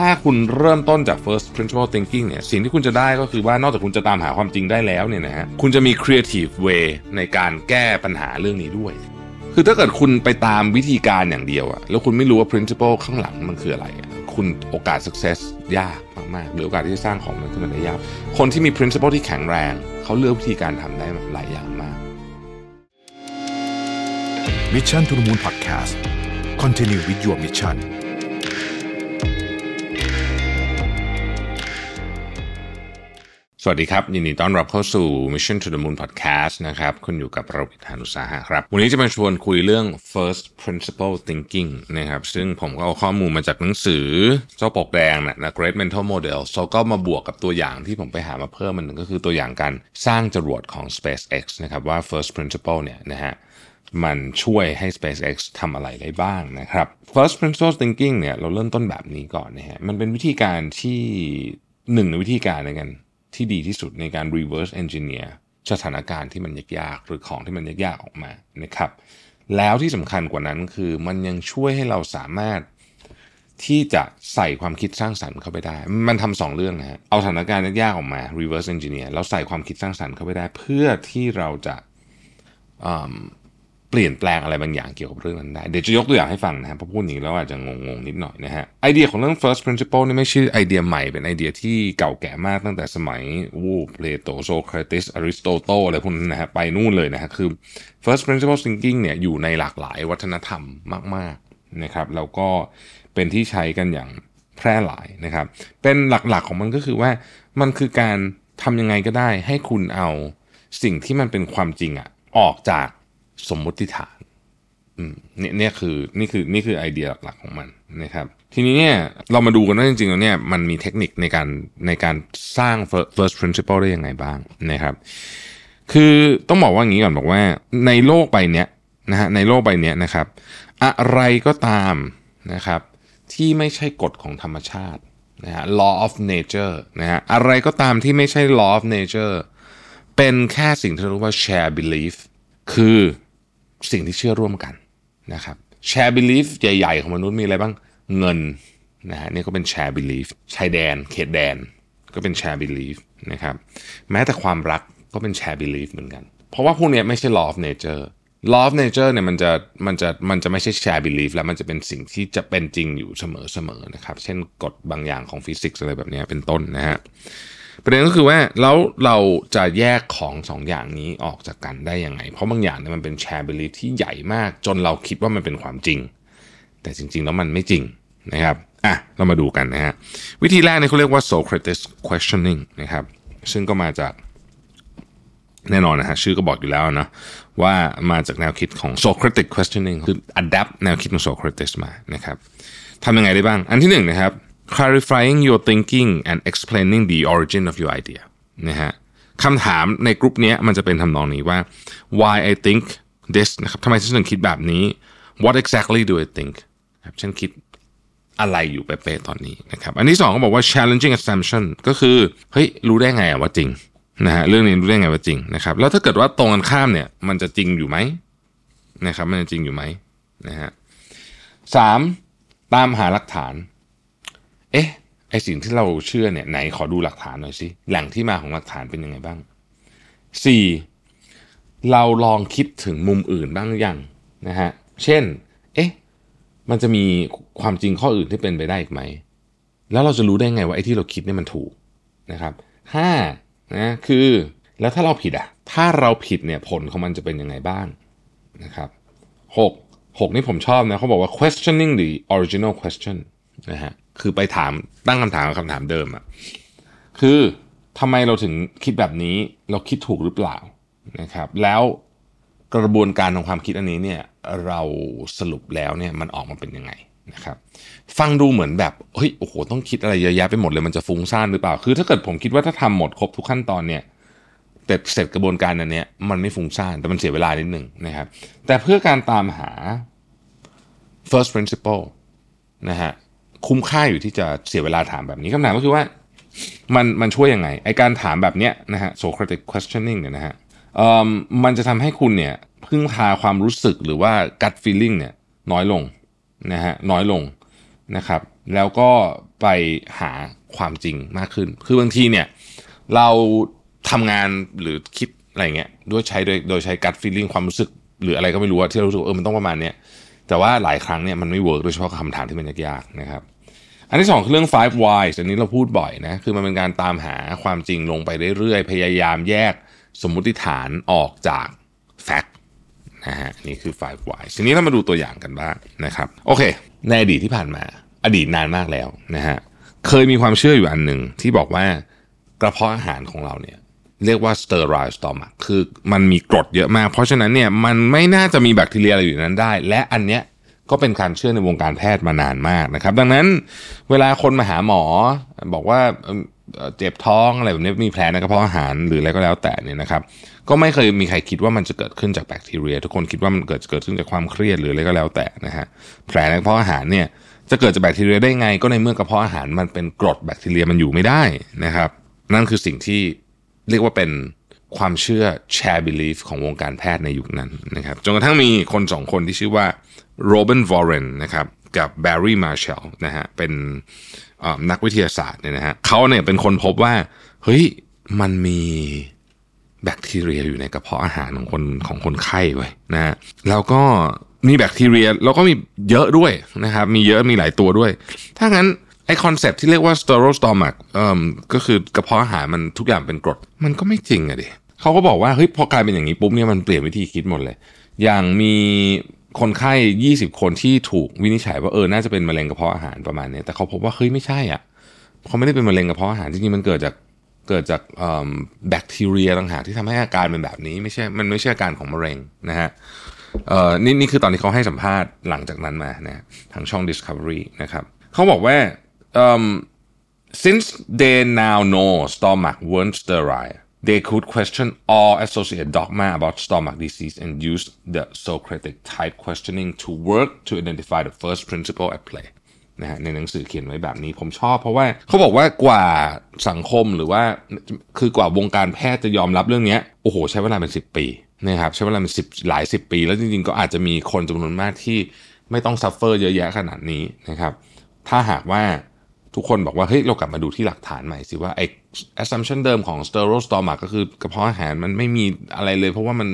ถ้าคุณเริ่มต้นจาก first principle thinking เนี่ย สิ่งที่คุณจะได้ก็คือว่านอกจากคุณจะตามหาความจริงได้แล้วเนี่ยนะฮะ คุณจะมี creative way ในการแก้ปัญหาเรื่องนี้ด้วย คือถ้าเกิดคุณไปตามวิธีการอย่างเดียวอะแล้วคุณไม่รู้ว่า principle ข้างหลังมันคืออะไร คุณโอกาส success ยากมากๆ หรือโอกาสที่จะสร้างของมันขึ้นมาได้ยาก คนที่มี principle ที่แข็งแรง เขาเลือกวิธีการทำได้หลายอย่างมาก Mission to the Moon Podcast Continue with your mission สวัสดีครับ ยินดีต้อนรับเข้าสู่ Mission to the Moon Podcast นะครับคุณอยู่กับเราวิทานุสาหะครับ วันนี้จะมาชวนคุยเรื่อง first principle thinking นะครับซึ่งผมก็เอาข้อมูลมาจากหนังสือเจ้าปกแดงนะนะ Great Mental Model แล้วก็มาบวกกับตัวอย่างที่ผมไปหามาเพิ่มมันหนึ่งก็คือตัวอย่างการสร้างจรวดของ SpaceX นะครับว่า first principle เนี่ยนะฮะมันช่วยให้ SpaceX ทำอะไรได้บ้างนะครับ First principle Thinking เนี่ยเราเริ่มต้นแบบนี้ก่อนนะฮะมันเป็นวิธีการที่หนึ่งในวิธีการในกัน ที่ดีที่สุดในการ reverse engineer สถานการณ์ที่มันยากๆหรือของที่มันยากๆออกมานะครับ แล้วที่สำคัญกว่านั้นคือมันยังช่วยให้เราสามารถที่จะใส่ความคิดสร้างสรรค์เข้าไปได้ มันทำสองเรื่องนะฮะ เอาสถานการณ์ยากๆออกมา reverse engineer แล้วใส่ความคิดสร้างสรรค์เข้าไปได้ เพื่อที่เราจะ เปลี่ยนแปลงอะไรบางอย่างเกี่ยวกับเรื่องนั้นได้ เดี๋ยวจะยกตัวอย่างให้ฟังนะครับเพราะพูดอย่างนี้แล้วอาจจะงงๆนิดหน่อยนะฮะไอเดียของเรื่อง first principle นี่ไม่ใช่ไอเดียใหม่เป็นไอเดียที่เก่าแก่มากตั้งแต่สมัยวูเพลโตโซเครติสอริสโตเติลอะไรพวกนั้นนะฮะไปนู่นเลยนะฮะคือ first principle thinking เนี่ยอยู่ในหลากหลายวัฒนธรรมมากๆนะครับแล้วก็เป็นที่ใช้กันอย่างแพร่หลายนะครับ เป็นหลักๆของมันก็คือว่ามันคือการทำยังไงก็ได้ให้คุณเอาสิ่งที่มันเป็นความจริงอะออกจาก สมมติฐานเนี่ยเนี่ยคือนี่คือนี่คือไอเดียหลักๆของมันนะครับ ทีนี้เนี่ยเรามาดูกันว่าจริงๆแล้วเนี่ยมันมีเทคนิคในการในการสร้าง first principle ได้ยังไงบ้างนะครับ คือต้องบอกว่าอย่างนี้ก่อนบอกว่าในโลกใบเนี้ยนะฮะในโลกใบเนี้ยนะครับ อะไรก็ตามนะครับ ที่ไม่ใช่กฎของธรรมชาตินะฮะ law of nature นะฮะอะไรก็ตามที่ไม่ใช่ law of nature เป็นแค่สิ่งที่เรียกว่า share belief คือ สิ่งที่เชื่อร่วมกันนะครับ share belief ใหญ่ ๆ ของมนุษย์มีอะไรบ้างเงินนะฮะนี่ก็เป็น share belief ชายแดน เขตแดนก็เป็น share belief นะครับแม้แต่ความรักก็เป็น share belief เหมือนกัน เพราะว่าพวกนี้ไม่ใช่ law of nature law of nature เนี่ยมันจะมันจะมันจะไม่ใช่ share belief แล้วมันจะเป็นสิ่งที่จะเป็นจริงอยู่เสมอๆนะครับ เช่นกฎบางอย่างของฟิสิกส์อะไรแบบนี้เป็นต้นนะฮะ ประเด็นก็คือว่าแล้วเราจะแยกของสองอย่างนี้ออกจากกันได้ยังไง เพราะบางอย่างเนี่ยมันเป็นแชร์บิลีที่ใหญ่มาก จนเราคิดว่ามันเป็นความจริง แต่จริงๆแล้วมันไม่จริงนะครับอะเรามาดูกันนะฮะวิธีแรกเนี่ยเขาเรียกว่า Socrates questioning นะครับซึ่งก็มาจากแน่นอนนะฮะชื่อก็บอกอยู่แล้วนะว่ามาจากแนวคิดของ Socratic questioning คือ adapt แนวคิดของ Socrates มานะครับทำยังไงได้บ้าง อันที่หนึ่งนะครับ clarifying your thinking and explaining the origin of your idea นะฮะคำถามในกลุ่มนี้มันจะเป็นทำนองนี้ว่า why I think this นะครับทำไมฉันถึงคิดแบบนี้ what exactly do I think ครับฉันคิดอะไรอยู่เป๊ะๆตอนนี้นะครับ อันที่สองก็บอกว่า challenging assumption ก็คือ เฮ้ย รู้ได้ไงว่าจริงนะฮะเรื่องนี้รู้ได้ไงว่าจริงนะครับ แล้วถ้าเกิดว่าตรงกันข้ามเนี่ย มันจะจริงอยู่ไหมนะครับ มันจะจริงอยู่ไหมนะฮะสามตามหาหลักฐาน เอ๊ะไอสิ่งที่เราเชื่อเนี่ยไหนขอดูหลักฐานหน่อยสิแหล่งที่มาของหลักฐานเป็นยังไงบ้าง 4. เราลองคิดถึงมุมอื่นบ้างยังนะฮะเช่นเอ๊ะมันจะมีความจริงข้ออื่นที่เป็นไปได้อีกไหม แล้วเราจะรู้ได้ไงว่าไอ้ที่เราคิดเนี่ยมันถูกนะครับห้านะคือแล้วถ้าเราผิดอะถ้าเราผิดเนี่ยผลของมันจะเป็นยังไงบ้างนะครับหกหกนี่ผมชอบนะเขาบอกว่า questioning the original question นะฮะ คือไปถามตั้งคำถามคำถามเดิมอะคือทำไมเราถึงคิดแบบนี้เราคิดถูกหรือเปล่านะครับ แล้วกระบวนการของความคิดอันนี้เนี่ยเราสรุปแล้วเนี่ยมันออกมาเป็นยังไงนะครับ ฟังดูเหมือนแบบเฮ้ยโอ้โหต้องคิดอะไรเยอะแยะไปหมดเลยมันจะฟุ้งซ่านหรือเปล่า คือถ้าเกิดผมคิดว่าถ้าทำหมดครบทุกขั้นตอนเนี่ยแต่เสร็จกระบวนการอันนี้มันไม่ฟุ้งซ่านแต่มันเสียเวลานิดหนึ่งนะครับ แต่เพื่อการตามหา first principle นะฮะ คุ้มค่าอยู่ที่จะเสียเวลาถามแบบนี้คำถามก็คือว่ามันมันช่วยยังไงไอการถามแบบเนี้ยนะฮะ Socratic questioning เนี่ยนะฮะมันจะทำให้คุณเนี่ยพึ่งพาความรู้สึกหรือว่า gut feeling เนี่ยน้อยลงนะฮะน้อยลงนะครับ แล้วก็ไปหาความจริงมากขึ้น คือบางทีเนี่ยเราทำงานหรือคิดอะไรเงี้ยด้วยใช้โดยโดยใช้ gut feeling ความรู้สึก หรืออะไรก็ไม่รู้ที่เรารู้สึกเออมันต้องประมาณเนี้ย แต่ว่าหลายครั้งเนี่ยมันไม่ work โดยเฉพาะคำถามที่มันยากๆนะครับอันที่สองคือเรื่อง five whys อันนี้เราพูดบ่อยนะ คือมันเป็นการตามหาความจริงลงไปเรื่อยๆ พยายามแยกสมมุติฐานออกจาก fact นะฮะนี่คือ five whys ทีนี้เรามาดูตัวอย่างกันบ้างนะครับ โอเค ในอดีตที่ผ่านมา อดีตนานมากแล้วนะฮะ เคยมีความเชื่ออยู่อันหนึ่งที่บอกว่ากระเพาะอาหารของเราเนี่ย เรียกว่า sterile stomach คือมันมีกรดเยอะมาก เพราะฉะนั้นเนี่ยมันไม่น่าจะมีแบคทีเรียอะไรอยู่นั้นได้ และอันเนี้ยก็เป็นการเชื่อในวงการแพทย์มานานมากนะครับ ดังนั้นเวลาคนมาหาหมอบอกว่าเอ่อเอ่อเจ็บท้องอะไรแบบนี้มีแผลในกระเพาะอาหารหรืออะไรก็แล้วแต่เนี่ยนะครับ ก็ไม่เคยมีใครคิดว่ามันจะเกิดขึ้นจากแบคทีเรีย ทุกคนคิดว่ามันเกิดเกิดขึ้นจากความเครียดหรืออะไรก็แล้วแต่นะฮะแผลในกระเพาะอาหารเนี่ยจะเกิดจากแบคทีเรียได้ไง ก็ในเมื่อกระเพาะอาหารมันเป็นกรดแบคทีเรียมันอยู่ไม่ได้นะครับ นั่นคือสิ่งที่ เรียกว่าเป็นความเชื่อ shared belief ของวงการแพทย์ในยุคนั้นนะครับจนกระทั่งมีคนสองคนที่ชื่อว่าโรบินวอร์เรนนะครับกับแบร์รี่มาร์ l ชลนะฮะเป็นนักวิทยาศาสตร์เนี่ยนะฮะเขาเนี่ยเป็นคนพบว่า เฮ้ยมันมีแบคทีเรียอยู่ในกระเพาะอาหารของคนของคนไข้ไว้นะฮะแล้วก็มีแบคทีเรียแล้วก็มีเยอะด้วยนะครับมีเยอะมีหลายตัวด้วย ถ้างั้น ไอคอนเซปที่เรียกว่า sterile stomach เอ่อก็คือกระเพาะอาหารมันทุกอย่างเป็นกรด มันก็ไม่จริงอะดิเขาก็บอกว่าเฮ้ยพอกลายเป็นอย่างนี้ปุ๊บเนี่ยมันเปลี่ยนวิธีคิดหมดเลย อย่างมีคนไข้ 20 คนที่ถูกวินิจฉัยว่าเออน่าจะเป็นมะเร็งกระเพาะอาหารประมาณนี้แต่เขาพบว่าเฮ้ยไม่ใช่อะเขาไม่ได้เป็นมะเร็งกระเพาะอาหารจริงๆมันเกิดจากเกิดจากแบคทีเรียต่างหากที่ทำให้อาการเป็นแบบนี้ไม่ใช่มันไม่ใช่อาการของมะเร็งนะฮะเอ่อนี่นี่คือตอนที่เขาให้สัมภาษณ์หลังจากนั้นมานะทางช่อง Discovery นะครับเขาบอกว่า เอิ่ม since they now know stomach weren't sterile they could question all associated dogma about stomach disease and use the Socratic type questioning to work to identify the first principle at play นะฮะในหนังสือเขียนไว้แบบนี้ผมชอบเพราะว่าเขาบอกว่ากว่าสังคมหรือว่าคือกว่าวงการแพทย์จะยอมรับเรื่องนี้โอ้โห ใช้เวลาเป็น 10 ปีนะครับใช้เวลาเป็นสิบหลายสิบปี แล้วจริงๆ ก็อาจจะมีคนจำนวนมากที่ไม่ต้อง suffer เยอะแยะขนาดนี้นะครับถ้าหากว่า ทุกคนบอกว่าเฮ้ยเรากลับมาดูที่หลักฐานใหม่สิว่าไอ้ assumption เดิมของ sterile stomach ก็คือกระเพาะอาหารมันไม่มีอะไรเลย เพราะว่ามัน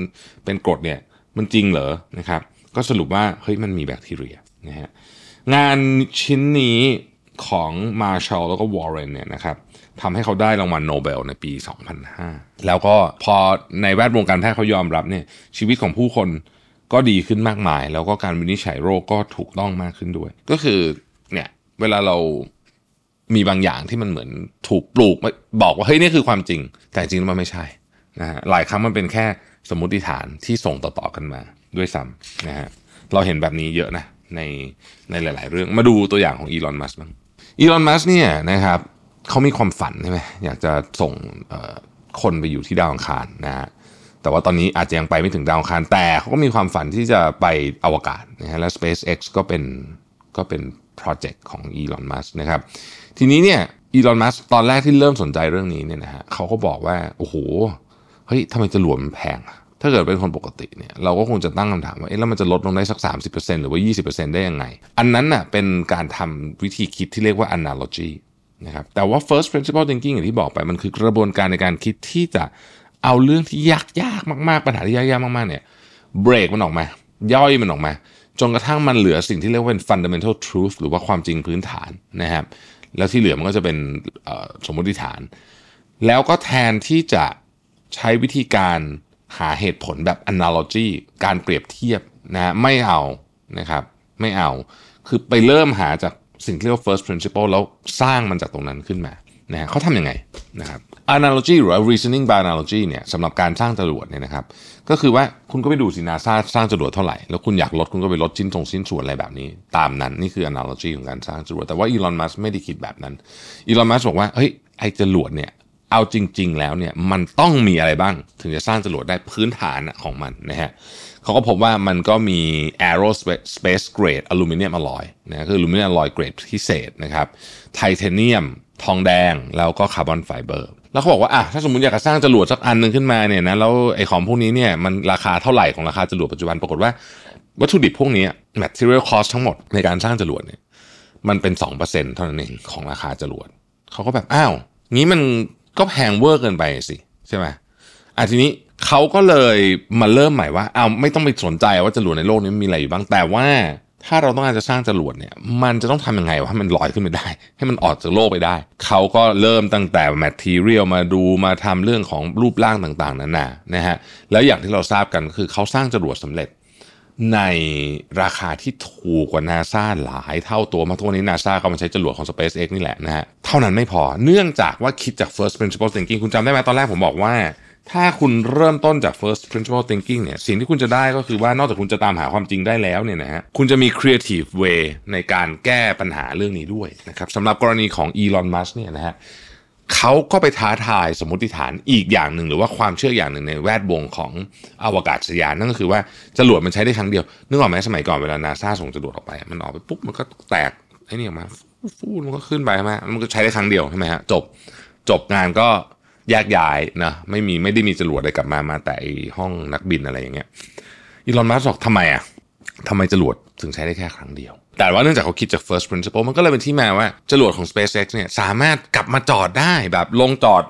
เป็นกรดเนี่ยมันจริงเหรอนะครับ ก็สรุปว่าเฮ้ยมันมีแบคทีเรียนะฮะงานชิ้นนี้ของมาช l ลแล้วก็วอร์เรนเนี่ยนะครับทำให้เขาได้รางวัลโนเบลในปี 2005 แล้วก็พอในแวดวงการแพทย์เขายอมรับเนี่ยชีวิตของผู้คนก็ดีขึ้นมากมาย แล้วก็การวินิจฉัยโรคก็ถูกต้องมากขึ้นด้วย ก็คือเนี่ยเวลาเรา มีบางอย่างที่มันเหมือนถูกปลูกบอกว่าเฮ้ยนี่คือความจริง แต่จริงมันไม่ใช่นะฮะหลายครั้งมันเป็นแค่สมมติฐานที่ส่งต่อๆกันมาด้วยซ้ำนะฮะเราเห็นแบบนี้เยอะนะในในหลาย ๆ เรื่องมาดูตัวอย่างของอีลอนมัสบ้างอีลอนมัสเนี่ยนะครับเขามีความฝันใช่ไหมอยากจะส่งคนไปอยู่ที่ดาวอังคารนะฮะแต่ว่าตอนนี้อาจจะยังไปไม่ถึงดาวอังคารแต่เขาก็มีความฝันที่จะไปอวกาศนะฮะและ SpaceX ก็เป็นก็เป็น โปรเจกต์ของอีลอนมัสนะครับ ทีนี้เนี่ยอีลอนมัสตอนแรกที่เริ่มสนใจเรื่องนี้เนี่ยนะฮะเขาก็บอกว่า โอ้โห เฮ้ยทำไมจรวดมันแพง ถ้าเกิดเป็นคนปกติเนี่ย เราก็คงจะตั้งคำถามว่า เอ๊ะ แล้วมันจะลดลงได้สัก 30%หรือว่า 20%ได้ยังไง อันนั้นน่ะเป็นการทำวิธีคิดที่เรียกว่า analogy นะครับ แต่ว่า first principle thinking อย่างที่บอกไป มันคือกระบวนการในการคิดที่จะเอาเรื่องที่ยากยากๆมาก ๆ ปัญหาที่ยากๆมากๆเนี่ยเบรกมันออกมา ย่อยมันออกมา จนกระทั่งมันเหลือสิ่งที่เรียกว่าเป็น fundamental truth หรือว่าความจริงพื้นฐานนะครับ แล้วที่เหลือมันก็จะเป็นสมมติฐาน แล้วก็แทนที่จะใช้วิธีการหาเหตุผลแบบ analogy การเปรียบเทียบนะฮะไม่เอานะครับ ไม่เอา คือไปเริ่มหาจากสิ่งที่เรียกว่า first principle แล้วสร้างมันจากตรงนั้นขึ้นมา นะเขาทำยังไงนะครับ analogy หรือ reasoning by analogy เนี่ยสำหรับการสร้างจรวดเนี่ยนะครับ ก็คือว่าคุณก็ไปดูสินาซาสร้างจรวดเท่าไหร่ แล้วคุณอยากลดคุณก็ไปลดชิ้นตรงชิ้นส่วนอะไรแบบนี้ ตามนั้นนี่คือ analogy ของการสร้างจรวด แต่ว่าอีลอนมัสก์ไม่ได้คิดแบบนั้นอีลอนมัสก์บอกว่าเฮ้ยไอ้จรวดเนี่ยเอาจริง ๆ แล้วเนี่ยมันต้องมีอะไรบ้างถึงจะสร้างจรวดได้พื้นฐานของมันนะฮะเขาก็พบว่ามันก็มี aerospace grade aluminum alloy นะคือ aluminum alloy grade พิเศษนะครับไทเทเนียม ทองแดงแล้วก็คาร์บอนไฟเบอร์ แล้วเขาบอกว่าอะถ้าสมมติอยากจะสร้างจรวดสักอันหนึ่งขึ้นมาเนี่ยนะแล้วไอ้ของพวกนี้เนี่ยมันราคาเท่าไหร่ของราคาจรวดปัจจุบันปรากฏว่าวัตถุดิบพวกนี้ material cost ทั้งหมดในการสร้างจรวดเนี่ยมันเป็น 2%เท่านั้นเองของราคาจรวดเขาก็แบบอ้าวงี้มันก็แพงเวอร์เกินไปสิใช่ไหมอะทีนี้เขาก็เลยมาเริ่มใหม่ว่าเอาไม่ต้องไปสนใจว่าจรวดในโลกนี้มีอะไรอยู่บ้างแต่ว่า ถ้าเราต้องการจะสร้างจรวดเนี่ย มันจะต้องทำยังไงวะให้มันลอยขึ้นไปได้ ให้มันออกจากโลกไปได้ เขาก็เริ่มตั้งแต่ material มาดูมาทำเรื่องของรูปร่างต่างๆนั่นนะนะฮะแล้วอย่างที่เราทราบกันก็คือเขาสร้างจรวดสำเร็จ ในราคาที่ถูกกว่านาซาหลายเท่าตัวมาทุกวันนี้นาซาเขามาใช้จรวดของ SpaceX นี่แหละนะฮะเท่านั้นไม่พอเนื่องจากว่าคิดจาก first principle thinking คุณจำได้ไหมตอนแรกผมบอกว่า ถ้าคุณเริ่มต้นจาก first principle thinking เนี่ย สิ่งที่คุณจะได้ก็คือว่านอกจากคุณจะตามหาความจริงได้แล้วเนี่ยนะฮะ คุณจะมี creative way ในการแก้ปัญหาเรื่องนี้ด้วยนะครับสำหรับกรณีของ Elon Musk เนี่ยนะฮะเขาก็ไปท้าทายสมมติฐานอีกอย่างหนึ่ง หรือว่าความเชื่ออย่างหนึ่งในแวดวงของอวกาศยานนั่นก็คือว่าจรวดมันใช้ได้ครั้งเดียวนึกออกไหมสมัยก่อนเวลานาซาส่งจรวดออกไป มันออกไปปุ๊บมันก็แตกไอ้นี่ออกมาฟูมันก็ขึ้นไปใช่ไหมมันก็ใช้ได้ครั้งเดียวใช่ไหมฮะจบจบงานก็ แยกย้ายนะไม่มีไม่ได้มีจรวดอะไรกลับมามาแต่ห้องนักบินอะไรอย่างเงี้ยอีลอนมัสก์บอกทำไมอะทำไมจรวดถึงใช้ได้แค่ครั้งเดียว แต่ว่าเนื่องจากเขาคิดจาก first principle มันก็เลยเป็นที่มาว่าจรวดของ SpaceX เนี่ยสามารถกลับมาจอดได้แบบลงจอด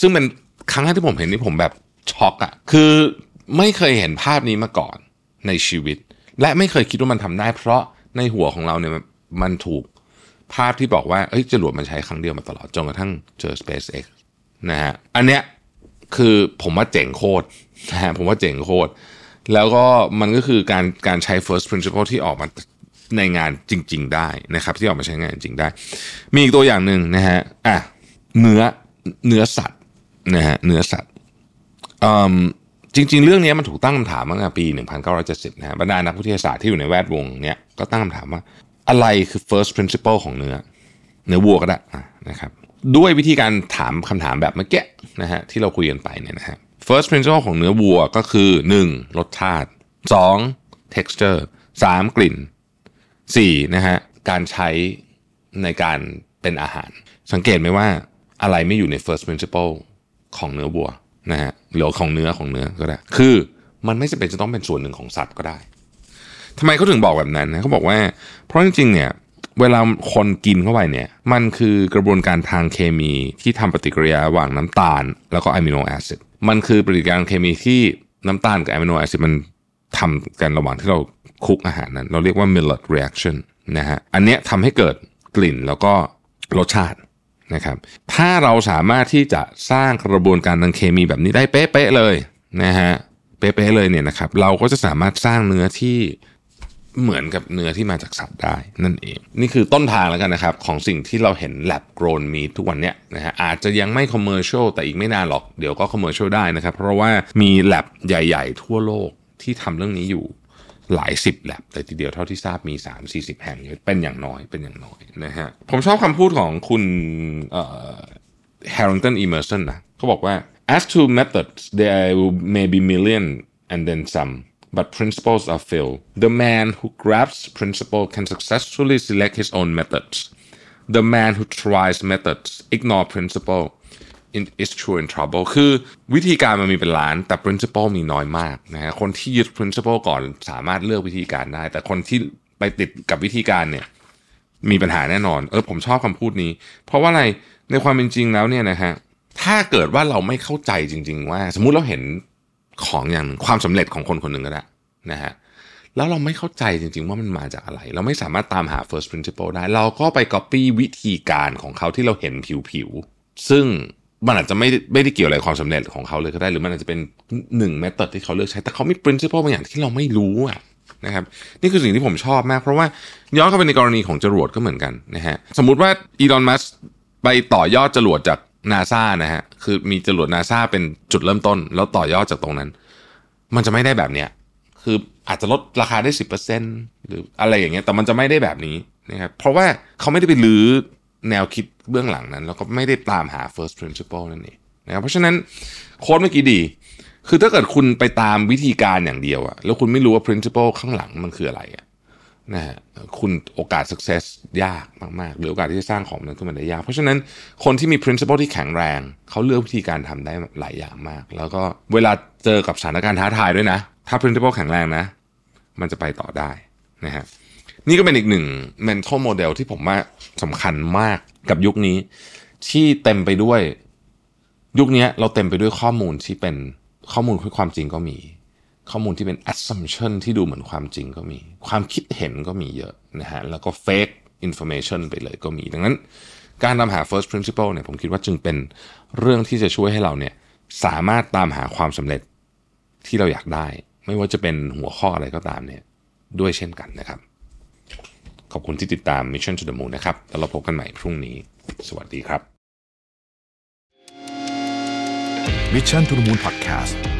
ซึ่งเป็นครั้งแรกที่ผมเห็นนี่ผมแบบช็อกอะ่ะคือไม่เคยเห็นภาพนี้มาก่อนในชีวิต และไม่เคยคิดว่ามันทำได้ เพราะในหัวของเราเนี่ยมันถูกภาพที่บอกว่าเอ้ยจรวดมันใช้ครั้งเดียวมาตลอดจนกระทั่งเจอ SpaceX นะฮะอันเนี้ยคือผมว่าเจ๋งโคตรนะฮะผมว่าเจ๋งโคตรแล้วก็มันก็คือการการใช้ first principle ที่ออกมาในงานจริง ๆ ได้นะครับ ที่ออกมาใช้งานจริงได้ มีอีกตัวอย่างหนึ่งนะฮะอะเนื้อเนื้อสัตว์นะฮะเนื้อสัตว์อืมจริง ๆ เรื่องนี้มันถูกตั้งคำถามมาตั้งแต่ปี 1970นะฮะบรรดานักวิทยาศาสตร์ที่อยู่ในแวดวงเนี้ยก็ตั้งคำถามว่าอะไรคือ first principle ของเนื้อ เนื้อวัวก็ได้นะครับ ด้วยวิธีการถามคำถามแบบเมื่อกี้นะฮะที่เราคุยกันไปเนี่ยนะฮะ first principle ของเนื้อวัวก็คือ 1. รสชาติ 2. texture 3. กลิ่น 4. นะฮะการใช้ในการเป็นอาหาร สังเกตไหมว่าอะไรไม่อยู่ใน first principle ของเนื้อวัวนะฮะหรือของเนื้อของเนื้อก็ได้ คือมันไม่จำเป็นจะต้องเป็นส่วนหนึ่งของสัตว์ก็ได้ทำไมเขาถึงบอกแบบนั้นนะเขาบอกว่า เพราะจริงๆเนี่ย เวลาคนกินเข้าไปเนี่ย มันคือกระบวนการทางเคมีที่ทำปฏิกิริยาระหว่างน้ำตาล แล้วก็อะมิโนแอซิดมันคือปฏิกิริยาเคมีที่น้ำตาลกับอะมิโนแอซิดมันทำกันระหว่างที่เราคุกอาหารนั้น เราเรียกว่า Maillard reaction นะฮะอันเนี้ยทำให้เกิดกลิ่นแล้วก็รสชาตินะครับ ถ้าเราสามารถที่จะสร้างกระบวนการทางเคมีแบบนี้ได้เป๊ะๆเลยนะฮะเป๊ะๆเลยเนี่ยนะครับ เราก็จะสามารถสร้างเนื้อที่ เหมือนกับเนื้อที่มาจากสัตว์ได้นั่นเอง นี่คือต้นทางแล้วกันนะครับ ของสิ่งที่เราเห็น lab grown meat ทุกวันเนี้ยนะฮะอาจจะยังไม่ commercial แต่อีกไม่นานหรอกเดี๋ยวก็ commercial ได้นะครับ เพราะว่ามี lab ใหญ่ๆ ทั่วโลกที่ทำเรื่องนี้อยู่หลายสิบ lab แต่ทีเดียวเท่าที่ทราบมี 3 4 0 แห่งเป็นอย่างน้อยเป็นอย่างน้อยนะฮะผมชอบคำพูดของคุณเอ่อ Harrington Emerson นะเขาบอกว่า as to methods there will may be million and then some but principles are few the man who grasps principle can successfully select his own methods the man who tries methods ignore principle in- is true in trouble คือวิธีการมันมีเป็นล้าน แต่ principle มีน้อยมากนะฮะคนที่ยึด principle ก่อนสามารถเลือกวิธีการได้ แต่คนที่ไปติดกับวิธีการเนี่ยมีปัญหาแน่นอน เออผมชอบคำพูดนี้ เพราะว่าอะไรในความเป็นจริงแล้วเนี่ยนะฮะถ้าเกิดว่าเราไม่เข้าใจจริง ๆ ว่า สมมุติเราเห็น ของอย่างความสำเร็จของคนคนหนึ่งก็ได้นะฮะแล้วเราไม่เข้าใจจริงๆว่ามันมาจากอะไร เราไม่สามารถตามหา first principle ได้ เราก็ไป copy วิธีการของเขาที่เราเห็นผิวๆซึ่งมันอาจจะไม่ไม่ได้เกี่ยวอะไรความสำเร็จของเขาเลยก็ได้ หรือมันอาจจะเป็นหนึ่ง method ที่เขาเลือกใช้แต่เขามี principle บางอย่างที่เราไม่รู้อะนะครับนี่คือสิ่งที่ผมชอบมาก เพราะว่าย้อนเข้าไปในกรณีของจรวดก็เหมือนกันนะฮะสมมุติว่าอีลอนมัสไปต่อยอดจรวดจาก นาซานะฮะคือมีจรวดนาซาเป็นจุดเริ่มต้น แล้วต่อยอดจากตรงนั้น มันจะไม่ได้แบบเนี้ยคืออาจจะลดราคาได้สิบเปอร์เซ็นหรืออะไรอย่างเงี้ยแต่มันจะไม่ได้แบบนี้นะครับเพราะว่าเขาไม่ได้ไปลื้อแนวคิดเบื้องหลังนั้น แล้วก็ไม่ได้ตามหา first principle นั่นเองนะครับเพราะฉะนั้นโค้ดเมื่อกี้ดี คือถ้าเกิดคุณไปตามวิธีการอย่างเดียวอะแล้วคุณไม่รู้ว่า principle ข้างหลังมันคืออะไรอะ นะฮะคุณโอกาส success ยากมากๆ หรือโอกาสที่จะสร้างของนั้นขึ้นมาได้ยาก เพราะฉะนั้นคนที่มี principle ที่แข็งแรง เขาเลือกวิธีการทำได้หลายอย่างมาก แล้วก็เวลาเจอกับสถานการณ์ท้าทายด้วยนะ ถ้า principle แข็งแรงนะ มันจะไปต่อได้นะฮะนี่ก็เป็นอีกหนึ่ง mental model ที่ผมว่าสำคัญมากกับยุคนี้ ที่เต็มไปด้วย ยุคนี้เราเต็มไปด้วยข้อมูลที่เป็นข้อมูลคือความจริงก็มี ข้อมูลที่เป็น assumption ที่ดูเหมือนความจริงก็มี ความคิดเห็นก็มีเยอะนะฮะแล้วก็ fake information ไปเลยก็มี ดังนั้น การตามหา first principle เนี่ยผมคิดว่าจึงเป็นเรื่องที่จะช่วยให้เราเนี่ยสามารถตามหาความสำเร็จที่เราอยากได้ ไม่ว่าจะเป็นหัวข้ออะไรก็ตามเนี่ยด้วยเช่นกันนะครับ ขอบคุณที่ติดตาม Mission to the Moon นะครับ แล้วเราพบกันใหม่พรุ่งนี้ สวัสดีครับ Mission to the Moon Podcast